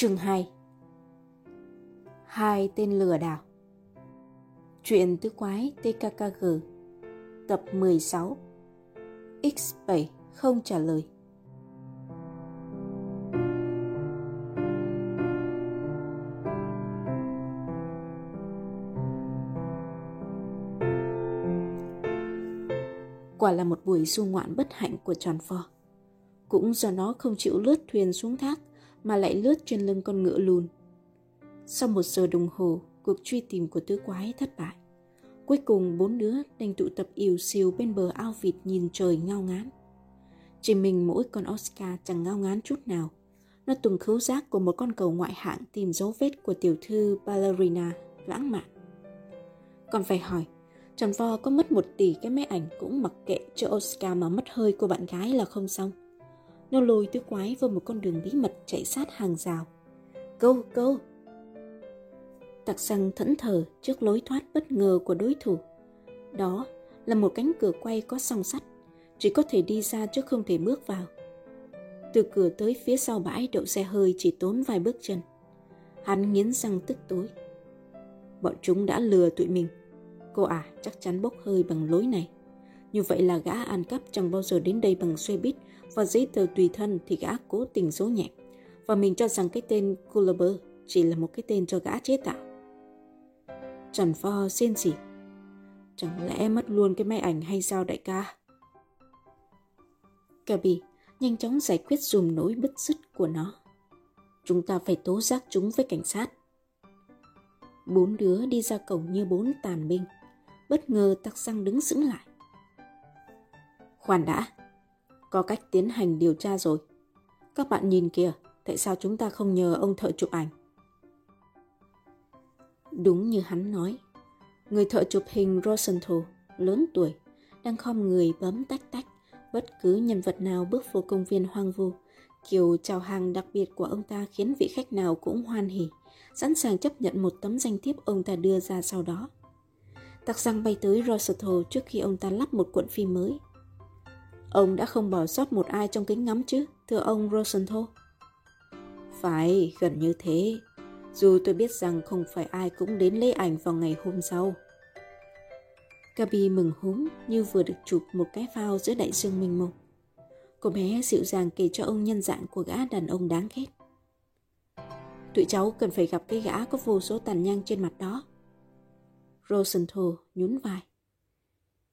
Chương 2 Hai tên lừa đảo. Chuyện tứ quái TKKG Tập 16 X7 không trả lời. Quả là một buổi du ngoạn bất hạnh của tròn pho. Cũng do nó không chịu lướt thuyền xuống thác mà lại lướt trên lưng con ngựa lùn. Sau một giờ đồng hồ, cuộc truy tìm của tứ quái thất bại. Cuối cùng bốn đứa đành tụ tập ỉu xìu bên bờ ao vịt nhìn trời ngao ngán. Chỉ mình mỗi con Oscar chẳng ngao ngán chút nào. Nó từng khứu giác của một con cầu ngoại hạng tìm dấu vết của tiểu thư ballerina lãng mạn. Còn phải hỏi, Tròn vo có mất một tỷ cái máy ảnh cũng mặc kệ cho Oscar mà mất hơi của bạn gái là không xong. Nó lôi tứ quái vào một con đường bí mật chạy sát hàng rào. Câu, câu! Tặc xăng thẫn thờ trước lối thoát bất ngờ của đối thủ. Đó là một cánh cửa quay có song sắt, chỉ có thể đi ra chứ không thể bước vào. Từ cửa tới phía sau bãi đậu xe hơi chỉ tốn vài bước chân. Hắn nghiến răng tức tối. Bọn chúng đã lừa tụi mình. Cô à chắc chắn bốc hơi bằng lối này. Như vậy là gã ăn cắp chẳng bao giờ đến đây bằng xe buýt, và giấy tờ tùy thân thì gã cố tình giấu nhẹm. Và mình cho rằng cái tên Culliver chỉ là một cái tên cho gã chế tạo. Trần Pho xin gì Chẳng lẽ mất luôn cái máy ảnh hay sao đại ca? Kirby nhanh chóng giải quyết dùm nỗi bứt rứt của nó. Chúng ta phải tố giác chúng với cảnh sát. Bốn đứa đi ra cổng như bốn tàn binh. Bất ngờ tắc xăng đứng sững lại. Khoan đã, có cách tiến hành điều tra rồi. Các bạn nhìn kìa, tại sao chúng ta không nhờ ông thợ chụp ảnh? Đúng như hắn nói, người thợ chụp hình Rosenthal, lớn tuổi, đang khom người bấm tách tách bất cứ nhân vật nào bước vào công viên hoang vu. Kiểu chào hàng đặc biệt của ông ta khiến vị khách nào cũng hoan hỉ, sẵn sàng chấp nhận một tấm danh thiếp ông ta đưa ra sau đó. Tạc răng bay tới Rosenthal trước khi ông ta lắp một cuộn phim mới. Ông đã không bỏ sót một ai trong kính ngắm chứ, thưa ông Rosenthal? Phải, gần như thế. Dù tôi biết rằng không phải ai cũng đến lấy ảnh vào ngày hôm sau. Gabi mừng húm như vừa được chụp một cái phao giữa đại dương mênh mông. Cô bé dịu dàng kể cho ông nhân dạng của gã đàn ông đáng ghét. Tụi cháu cần phải gặp cái gã có vô số tàn nhang trên mặt đó. Rosenthal nhún vai.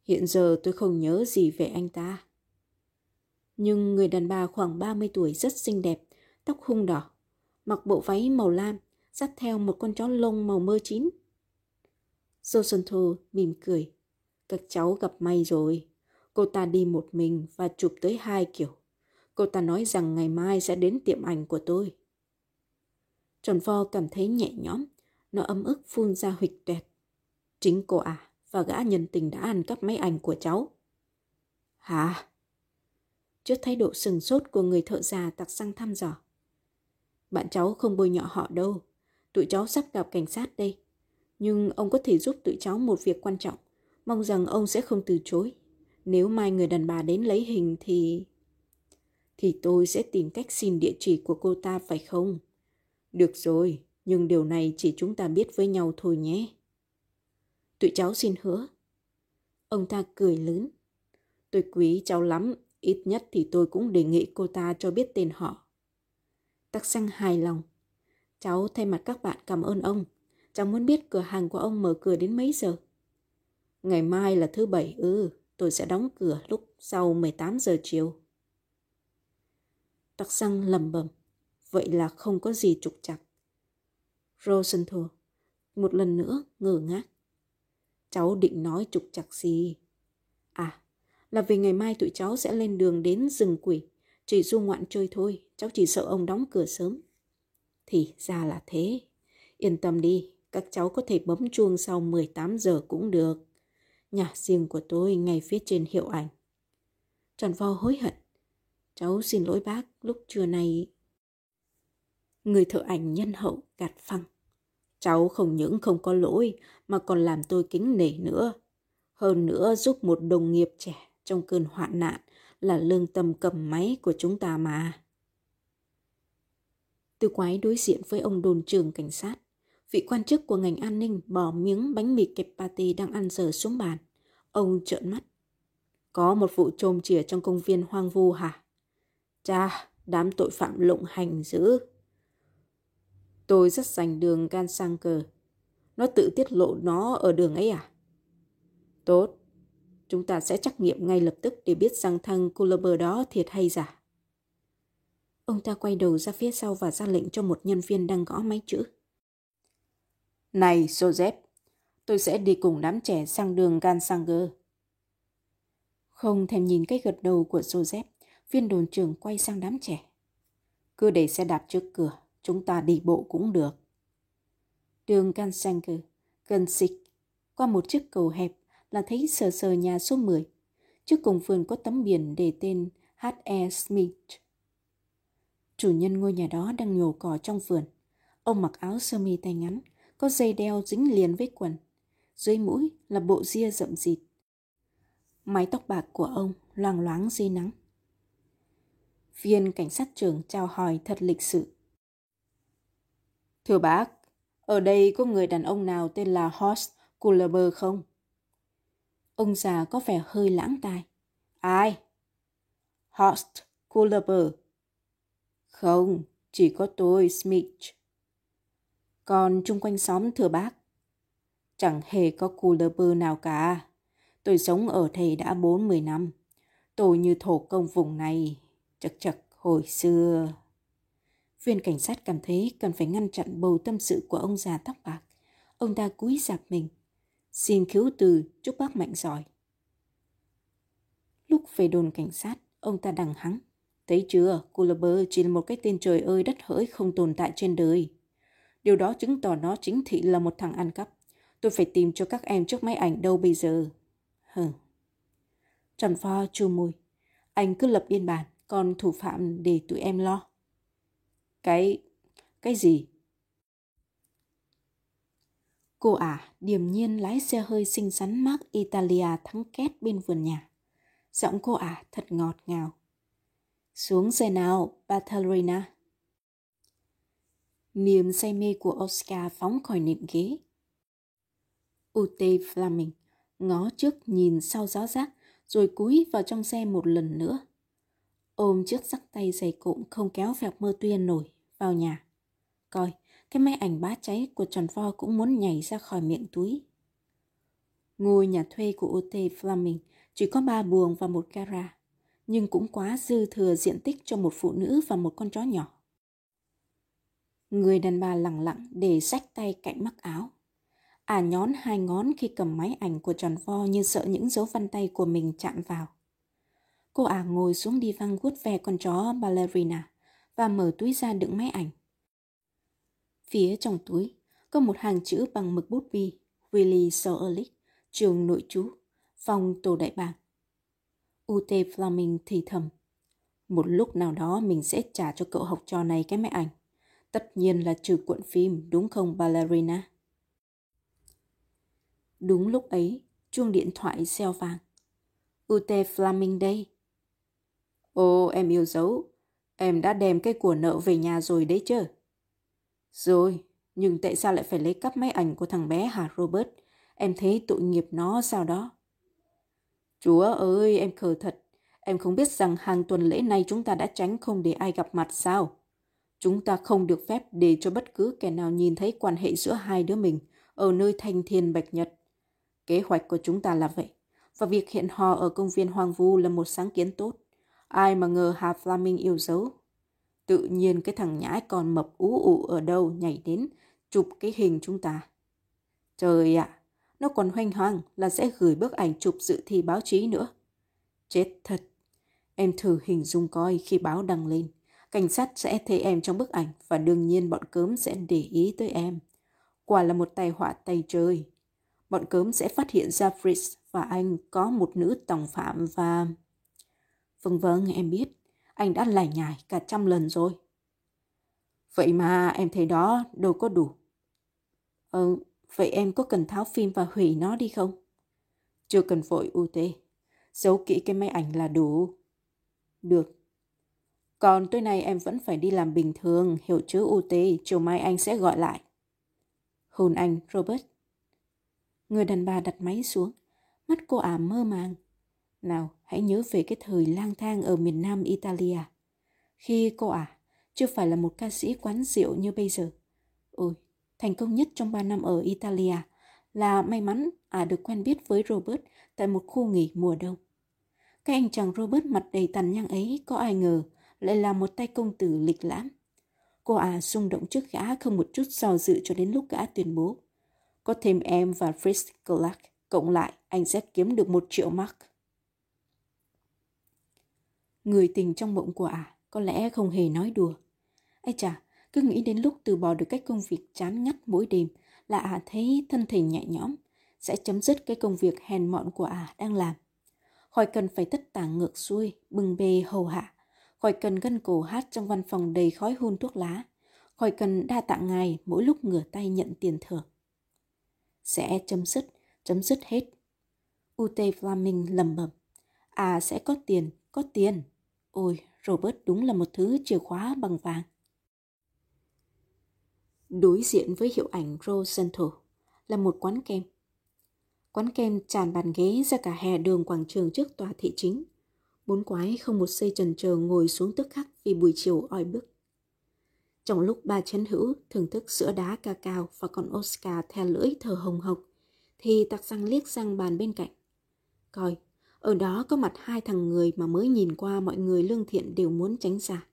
Hiện giờ tôi không nhớ gì về anh ta. Nhưng người đàn bà khoảng 30 tuổi rất xinh đẹp, tóc hung đỏ, mặc bộ váy màu lam, dắt theo một con chó lông màu mơ chín. Rosenthal mỉm cười. Các cháu gặp may rồi. Cô ta đi một mình và chụp tới hai kiểu. Cô ta nói rằng ngày mai sẽ đến tiệm ảnh của tôi. Tròn vo cảm thấy nhẹ nhõm. Nó ấm ức phun ra huỵch tuẹt. Chính cô à và gã nhân tình đã ăn cắp máy ảnh của cháu. Hả? Trước thái độ sừng sốt của người thợ già tặc xăng thăm dò. Bạn cháu không bôi nhọ họ đâu. Tụi cháu sắp gặp cảnh sát đây. Nhưng ông có thể giúp tụi cháu một việc quan trọng. Mong rằng ông sẽ không từ chối. Nếu mai người đàn bà đến lấy hình thì... Thì tôi sẽ tìm cách xin địa chỉ của cô ta phải không? Được rồi, nhưng điều này chỉ chúng ta biết với nhau thôi nhé. Tụi cháu xin hứa. Ông ta cười lớn. Tôi quý cháu lắm, ít nhất thì tôi cũng đề nghị cô ta cho biết tên họ. Tắc xăng hài lòng. Cháu thay mặt các bạn cảm ơn ông. Cháu muốn biết cửa hàng của ông mở cửa đến mấy giờ? Ngày mai là thứ bảy, ừ, tôi sẽ đóng cửa lúc sau 18 giờ chiều. Tắc xăng lầm bầm, vậy là không có gì trục chặt. Rosenthal một lần nữa ngờ ngác. Cháu định nói trục chặt gì? Là vì ngày mai tụi cháu sẽ lên đường đến rừng quỷ. Chỉ du ngoạn chơi thôi, cháu chỉ sợ ông đóng cửa sớm. Thì ra là thế. Yên tâm đi, các cháu có thể bấm chuông sau 18 giờ cũng được. Nhà riêng của tôi ngay phía trên hiệu ảnh. Tròn vo hối hận. Cháu xin lỗi bác lúc trưa nay. Người thợ ảnh nhân hậu gạt phăng. Cháu không những không có lỗi mà còn làm tôi kính nể nữa. Hơn nữa giúp một đồng nghiệp trẻ trong cơn hoạn nạn là lương tâm cầm máy của chúng ta mà. Tư quái đối diện với ông đồn trưởng cảnh sát. Vị quan chức của ngành an ninh bỏ miếng bánh mì kẹp pate đang ăn dở xuống bàn. Ông trợn mắt. Có một vụ trồm chìa trong công viên hoang vu hả? Cha, đám tội phạm lộng hành dữ. Tôi rất dành đường gan sang cờ. Nó tự tiết lộ nó ở đường ấy à? Tốt. Chúng ta sẽ trắc nghiệm ngay lập tức để biết rằng thằng Culber đó thiệt hay giả. Ông ta quay đầu ra phía sau và ra lệnh cho một nhân viên đang gõ máy chữ. Này, Joseph, tôi sẽ đi cùng đám trẻ sang đường Gansanger. Không thèm nhìn cái gật đầu của Joseph, viên đồn trưởng quay sang đám trẻ. Cứ để xe đạp trước cửa, chúng ta đi bộ cũng được. Đường Gansanger, gần xích, qua một chiếc cầu hẹp là thấy sờ sờ nhà số 10. Trước cùng vườn có tấm biển để tên H.E. Smith. Chủ nhân ngôi nhà đó đang nhổ cỏ trong vườn. Ông mặc áo sơ mi tay ngắn, có dây đeo dính liền với quần. Dưới mũi là bộ ria rậm rịt. Mái tóc bạc của ông loang loáng dưới nắng. Viên cảnh sát trưởng chào hỏi thật lịch sự. Thưa bác, ở đây có người đàn ông nào tên là Horst Kullerber không? Ông già có vẻ hơi lãng tai. Ai? Horst Kullerber. Không, chỉ có tôi, Smith. Còn chung quanh xóm thưa bác. Chẳng hề có Kullerber nào cả. Tôi sống ở đây đã 40 năm. Tôi như thổ công vùng này. Chật chật hồi xưa. Viên cảnh sát cảm thấy cần phải ngăn chặn bầu tâm sự của ông già tóc bạc. Ông ta cúi dạp mình. Xin cứu từ, chúc bác mạnh giỏi. Lúc về đồn cảnh sát, ông ta đằng hắng. Thấy chưa, Culliver chỉ là một cái tên trời ơi đất hỡi không tồn tại trên đời. Điều đó chứng tỏ nó chính thị là một thằng ăn cắp. Tôi phải tìm cho các em trước máy ảnh đâu bây giờ. Hừ. Trần Pho chu môi. Anh cứ lập biên bản, còn thủ phạm để tụi em lo. Cái... cái gì? Cô à, điềm nhiên lái xe hơi xinh xắn Mark Italia thắng két bên vườn nhà. Giọng cô ả à, thật ngọt ngào. Xuống xe nào, Batalina. Niềm say mê của Oscar phóng khỏi nệm ghế. Ute flaming ngó trước nhìn sau gió rác rồi cúi vào trong xe một lần nữa. Ôm chiếc sắc tay dày cộm không kéo vẹt mơ tuyên nổi vào nhà. Coi, cái máy ảnh bá cháy của tròn vo cũng muốn nhảy ra khỏi miệng túi. Ngôi nhà thuê của ot Fleming chỉ có ba buồng và một gara, nhưng cũng quá dư thừa diện tích cho một phụ nữ và một con chó nhỏ. Người đàn bà lặng lặng để sách tay cạnh mắc áo. À nhón hai ngón khi cầm máy ảnh của tròn vo như sợ những dấu vân tay của mình chạm vào. Cô ả ngồi xuống đi văng vuốt ve con chó ballerina và mở túi ra đựng máy ảnh. Phía trong túi có một hàng chữ bằng mực bút bi Willie Soerlich, trường nội trú, phòng tổ đại bàng. UT Fleming thì thầm. Một lúc nào đó mình sẽ trả cho cậu học trò này cái máy ảnh. Tất nhiên là trừ cuộn phim, đúng không ballerina? Đúng lúc ấy, chuông điện thoại xeo vàng UT Fleming đây. ô em yêu dấu. Em đã đem cái của nợ về nhà rồi đấy chứ? Rồi, nhưng tại sao lại phải lấy cắp máy ảnh của thằng bé hả Robert? Em thấy tội nghiệp nó sao đó? Chúa ơi, em khờ thật. Em không biết rằng hàng tuần lễ này chúng ta đã tránh không để ai gặp mặt sao? Chúng ta không được phép để cho bất cứ kẻ nào nhìn thấy quan hệ giữa hai đứa mình ở nơi thanh thiên bạch nhật. Kế hoạch của chúng ta là vậy. Và việc hiện hò ở công viên hoang vu là một sáng kiến tốt. Ai mà ngờ Hà Flaming yêu dấu. Tự nhiên cái thằng nhãi còn mập ú ụ ở đâu nhảy đến chụp cái hình chúng ta. Trời ạ, nó còn hoành hoang là sẽ gửi bức ảnh chụp dự thi báo chí nữa. Chết thật. Em thử hình dung coi khi báo đăng lên. Cảnh sát sẽ thấy em trong bức ảnh và đương nhiên bọn cớm sẽ để ý tới em. Quả là một tài họa tay trời. Bọn cớm sẽ phát hiện ra Fritz và anh có một nữ tổng phạm và... Vâng vâng, em biết. Anh đã lải nhải cả trăm lần rồi. Vậy mà em thấy đó đâu có đủ. Ừ, vậy em có cần tháo phim và hủy nó đi không? Chưa cần vội UT. Giấu kỹ cái máy ảnh là đủ. Được. Còn tối nay em vẫn phải đi làm bình thường, hiểu chứ UT, chiều mai anh sẽ gọi lại. Hôn anh, Robert. Người đàn bà đặt máy xuống, mắt cô ả mơ màng. Nào, hãy nhớ về cái thời lang thang ở miền nam Italia. Khi cô ả chưa phải là một ca sĩ quán rượu như bây giờ. Ôi, thành công nhất trong 3 năm ở Italia là may mắn ả được quen biết với Robert tại một khu nghỉ mùa đông. Cái anh chàng Robert mặt đầy tàn nhang ấy có ai ngờ lại là một tay công tử lịch lãm. Cô ả xung động trước gã không một chút do dự cho đến lúc gã tuyên bố. Có thêm em và Fritz Clark, cộng lại anh sẽ kiếm được một triệu mark. Người tình trong mộng của ả có lẽ không hề nói đùa. Ây chà, cứ nghĩ đến lúc từ bỏ được cái công việc chán ngắt mỗi đêm là ả thấy thân thể nhẹ nhõm, sẽ chấm dứt cái công việc hèn mọn của ả đang làm. Khỏi cần phải tất tả ngược xuôi, bừng bê hầu hạ. Khỏi cần gân cổ hát trong văn phòng đầy khói hun thuốc lá. Khỏi cần đa tạ ngài mỗi lúc ngửa tay nhận tiền thưởng. Sẽ chấm dứt, chấm dứt hết. Ute Flaming lầm bầm. À sẽ có tiền, có tiền. Ôi, Robert đúng là một thứ chìa khóa bằng vàng. Đối diện với hiệu ảnh Rosenthal là một quán kem. Quán kem tràn bàn ghế ra cả hè đường quảng trường trước tòa thị chính. Bốn quái không một giây trần chờ ngồi xuống tức khắc vì buổi chiều oi bức. Trong lúc ba chén hữu thưởng thức sữa đá ca cao và con Oscar theo lưỡi thở hồng hộc, thì tặc răng liếc sang bàn bên cạnh. Coi, ở đó có mặt hai thằng người mà mới nhìn qua mọi người lương thiện đều muốn tránh xa.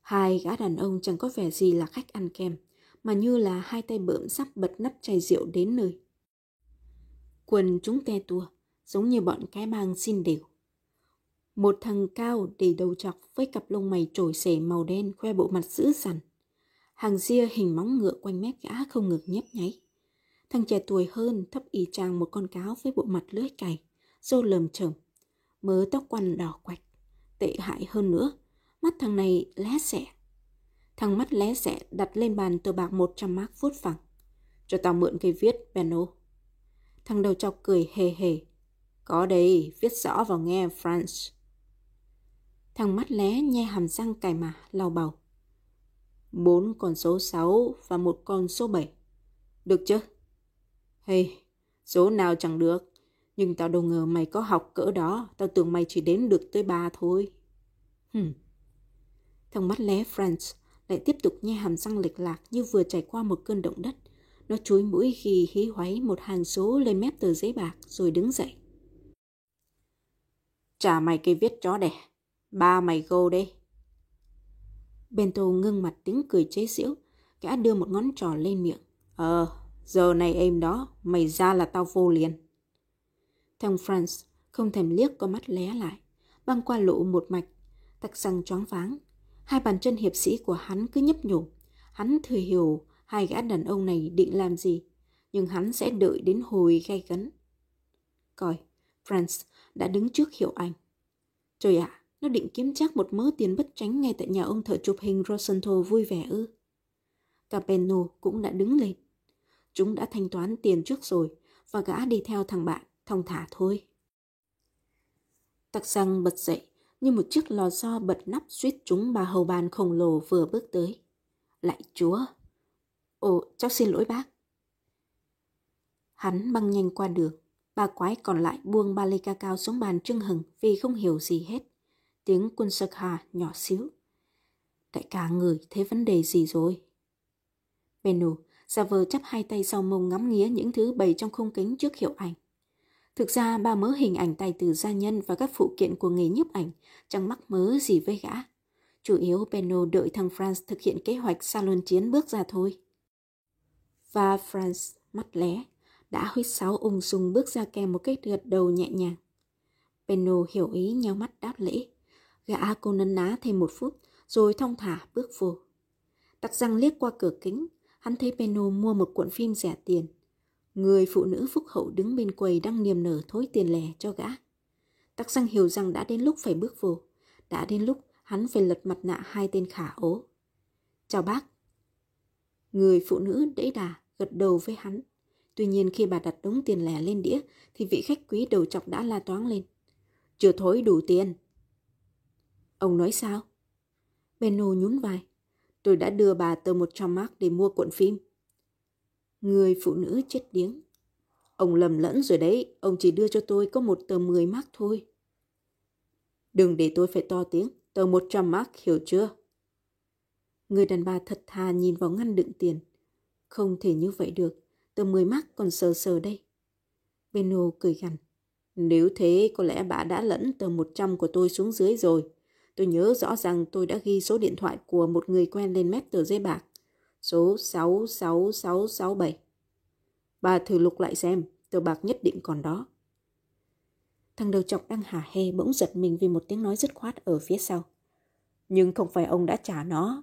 Hai gã đàn ông chẳng có vẻ gì là khách ăn kem, mà như là hai tay bợm sắp bật nắp chai rượu đến nơi. Quần chúng te tua, giống như bọn cái bang xin đều. Một thằng cao để đầu chọc với cặp lông mày trổi xể màu đen khoe bộ mặt dữ dằn. Hàng ria hình móng ngựa quanh mép gã không ngừng nhấp nháy. Thằng trẻ tuổi hơn thấp y chang một con cáo với bộ mặt lưỡi cày, râu lờm chởm, mớ tóc quăn đỏ quạch. Tệ hại hơn nữa, mắt thằng này lé xẻ. Thằng mắt lé xẻ đặt lên bàn tờ bạc 100 mark vuốt phẳng. Cho tao mượn cây viết, Benno. Thằng đầu chọc cười hề hề. Có đây, viết rõ vào nghe, France. Thằng mắt lé nhe hàm răng cài mà, lau bầu. Bốn con số 6 và một con số 7. Được chứ? Hey, số nào chẳng được. Nhưng tao đâu ngờ mày có học cỡ đó. Tao tưởng mày chỉ đến được tới ba thôi. Hừm. Thằng mắt lé French lại tiếp tục nhe hàm răng lệch lạc như vừa trải qua một cơn động đất. Nó chúi mũi khi hí hoáy một hàng số lên mép tờ giấy bạc rồi đứng dậy. Trả mày cây viết chó đẻ. Ba mày gô đây. Bento ngưng mặt tiếng cười chế giễu. Gã đưa một ngón trò lên miệng. Ờ, giờ này êm đó, mày ra là tao vô liền. Thằng Franz không thèm liếc có mắt lé lại, băng qua lộ một mạch, tặc răng choáng váng. Hai bàn chân hiệp sĩ của hắn cứ nhấp nhổm. Hắn thừa hiểu hai gã đàn ông này định làm gì, nhưng hắn sẽ đợi đến hồi gay gấn Coi, Franz đã đứng trước hiệu anh. Trời ạ, à, nó định kiếm chắc một mớ tiền bất tránh ngay tại nhà ông thợ chụp hình Rosenthal vui vẻ ư. Capeno cũng đã đứng lên. Chúng đã thanh toán tiền trước rồi và gã đi theo thằng bạn, thong thả thôi. Tặc răng bật dậy như một chiếc lò xo bật nắp suýt trúng bà hầu bàn khổng lồ vừa bước tới. Lại chúa! Ồ, cháu xin lỗi bác. Hắn băng nhanh qua đường. Bà quái còn lại buông ba ly ca cao xuống bàn trưng hừng vì không hiểu gì hết. Tiếng quân sơ hà nhỏ xíu. Đại ca người thấy vấn đề gì rồi? Benu, giả vờ chắp hai tay sau mông ngắm nghía những thứ bày trong khung kính trước hiệu ảnh. Thực ra ba mớ hình ảnh tài tử gia nhân và các phụ kiện của nghề nhiếp ảnh chẳng mắc mớ gì với gã. Chủ yếu peno đợi thằng France thực hiện kế hoạch salon chiến bước ra thôi. Và France, mắt lé, đã huyết sáo ung dung bước ra kèm một cái gật đầu nhẹ nhàng. peno hiểu ý nhau mắt đáp lễ. Gã cô nấn ná thêm một phút, rồi thong thả bước vô. Tặc răng liếc qua cửa kính, hắn thấy peno mua một cuộn phim rẻ tiền. Người phụ nữ phúc hậu đứng bên quầy đang niềm nở thối tiền lẻ cho gã. Tắc răng hiểu rằng đã đến lúc phải bước vô. Đã đến lúc hắn phải lật mặt nạ hai tên khả ố. Chào bác. Người phụ nữ đẫy đà gật đầu với hắn. Tuy nhiên khi bà đặt đống tiền lẻ lên đĩa, thì vị khách quý đầu chọc đã la toáng lên. Chưa thối đủ tiền. Ông nói sao? Benno nhún vai. Tôi đã đưa bà tờ 100 mark để mua cuộn phim. Người phụ nữ chết điếng. Ông lầm lẫn rồi đấy, ông chỉ đưa cho tôi có một tờ 10 mark thôi. Đừng để tôi phải to tiếng, tờ 100 mark hiểu chưa? Người đàn bà thật thà nhìn vào ngăn đựng tiền. Không thể như vậy được, tờ 10 mark còn sờ sờ đây. Beno cười gằn. Nếu thế, có lẽ bà đã lẫn tờ 100 của tôi xuống dưới rồi. Tôi nhớ rõ rằng tôi đã ghi số điện thoại của một người quen lên mép tờ giấy bạc. Số 66667. Bà thử lục lại xem, tờ bạc nhất định còn đó. Thằng đầu chọc đang hả hê bỗng giật mình vì một tiếng nói dứt khoát ở phía sau. Nhưng không phải ông đã trả nó.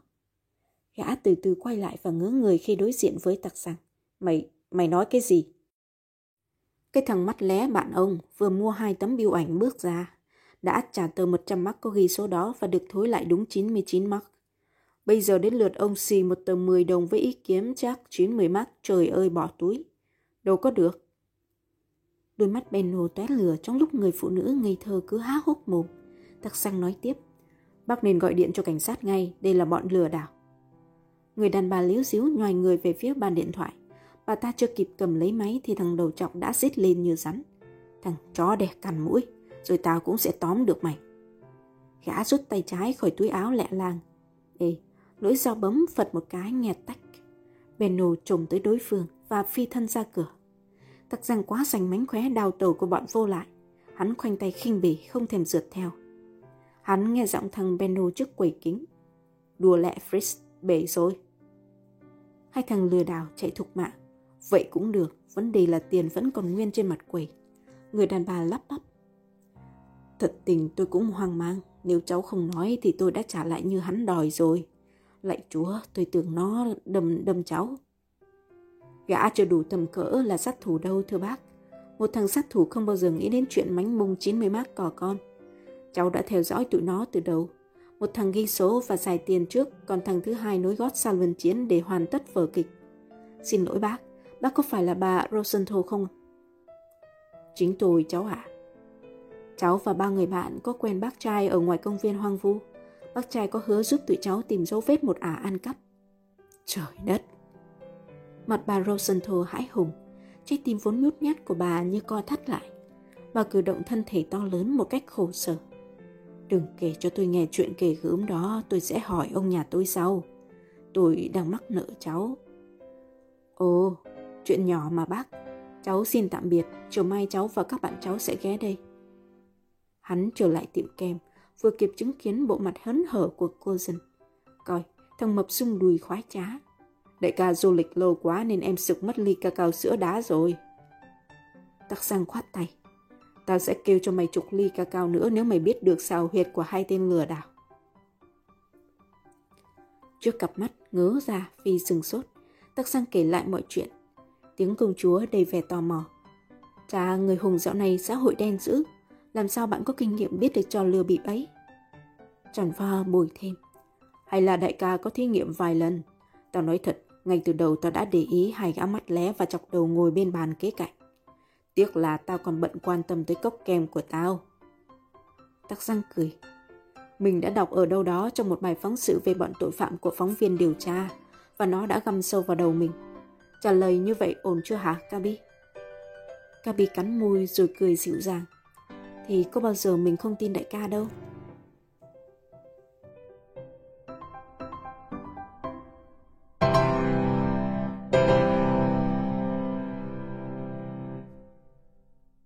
Gã từ từ quay lại và ngớ người khi đối diện với tặc rằng. Mày, mày nói cái gì? Cái thằng mắt lé bạn ông vừa mua hai tấm biêu ảnh bước ra. Đã trả tờ 100 mắc có ghi số đó và được thối lại đúng 99 mắc. Bây giờ đến lượt ông xì một tờ 10 đồng với ý kiếm chắc 90 mắt trời ơi bỏ túi. Đâu có được. Đôi mắt Benno tóe lửa trong lúc người phụ nữ ngây thơ cứ há hốc mồm. Tắc xăng nói tiếp. Bác nên gọi điện cho cảnh sát ngay, đây là bọn lừa đảo. Người đàn bà liếu xíu nhòi người về phía bàn điện thoại. Bà ta chưa kịp cầm lấy máy thì thằng đầu trọc đã xít lên như rắn. Thằng chó đẻ cằn mũi, rồi tao cũng sẽ tóm được mày. Gã rút tay trái khỏi túi áo lẹ làng. Ê, lưỡi dao bấm phật một cái nghe tách. Benno trồm tới đối phương và phi thân ra cửa. Tặc rằng quá giành mánh khóe đào tàu của bọn vô lại. Hắn khoanh tay khinh bỉ không thèm rượt theo. Hắn nghe giọng thằng Benno trước quầy kính. Đùa lẹ Fritz, bể rồi. Hai thằng lừa đảo chạy thục mạng. Vậy cũng được, vấn đề là tiền vẫn còn nguyên trên mặt quầy. Người đàn bà lắp bắp. Thật tình tôi cũng hoang mang, nếu cháu không nói thì tôi đã trả lại như hắn đòi rồi. Lạy chúa, tôi tưởng nó đâm đâm cháu. Gã chưa đủ tầm cỡ là sát thủ đâu thưa bác. Một thằng sát thủ không bao giờ nghĩ đến chuyện mánh mung 90 mác cò con. Cháu đã theo dõi tụi nó từ đầu. Một thằng ghi số và xài tiền trước, còn thằng thứ hai nối gót sau luân chiến để hoàn tất vở kịch. Xin lỗi bác, bác có phải là bà Rosenthal không? Chính tôi cháu ạ. À. Cháu và ba người bạn có quen bác trai ở ngoài công viên hoang vu. Bác trai có hứa giúp tụi cháu tìm dấu vết một ả ăn cắp. Trời đất! Mặt bà Rosenthal hãi hùng, trái tim vốn nhút nhát của bà như co thắt lại. Bà cử động thân thể to lớn một cách khổ sở. Đừng kể cho tôi nghe chuyện kể gớm đó, tôi sẽ hỏi ông nhà tôi sau. Tôi đang mắc nợ cháu. Ồ, chuyện nhỏ mà bác. Cháu xin tạm biệt, chiều mai cháu và các bạn cháu sẽ ghé đây. Hắn trở lại tiệm kem, vừa kịp chứng kiến bộ mặt hớn hở của cô dần. Coi, thằng mập sung đùi khoái trá. Đại ca du lịch lâu quá nên em sực mất ly cacao sữa đá rồi. Tắc sang khoát tay. Tao sẽ kêu cho mày chục ly cacao nữa nếu mày biết được xào huyệt của hai tên lừa đảo. Trước cặp mắt ngớ ra vì sừng sốt, Tắc sang kể lại mọi chuyện. Tiếng công chúa đầy vẻ tò mò. Cha, người hùng dạo này xã hội đen dữ. Làm sao bạn có kinh nghiệm biết được trò lừa bịp ấy? Tròn pha bồi thêm. Hay là đại ca có thí nghiệm vài lần? Tao nói thật, ngay từ đầu tao đã để ý hai gã mắt lé và chọc đầu ngồi bên bàn kế cạnh. Tiếc là tao còn bận quan tâm tới cốc kem của tao. Tắc răng cười. Mình đã đọc ở đâu đó trong một bài phóng sự về bọn tội phạm của phóng viên điều tra và nó đã găm sâu vào đầu mình. Trả lời như vậy ổn chưa hả, Kabi? Kabi cắn môi rồi cười dịu dàng. Thì có bao giờ mình không tin đại ca đâu.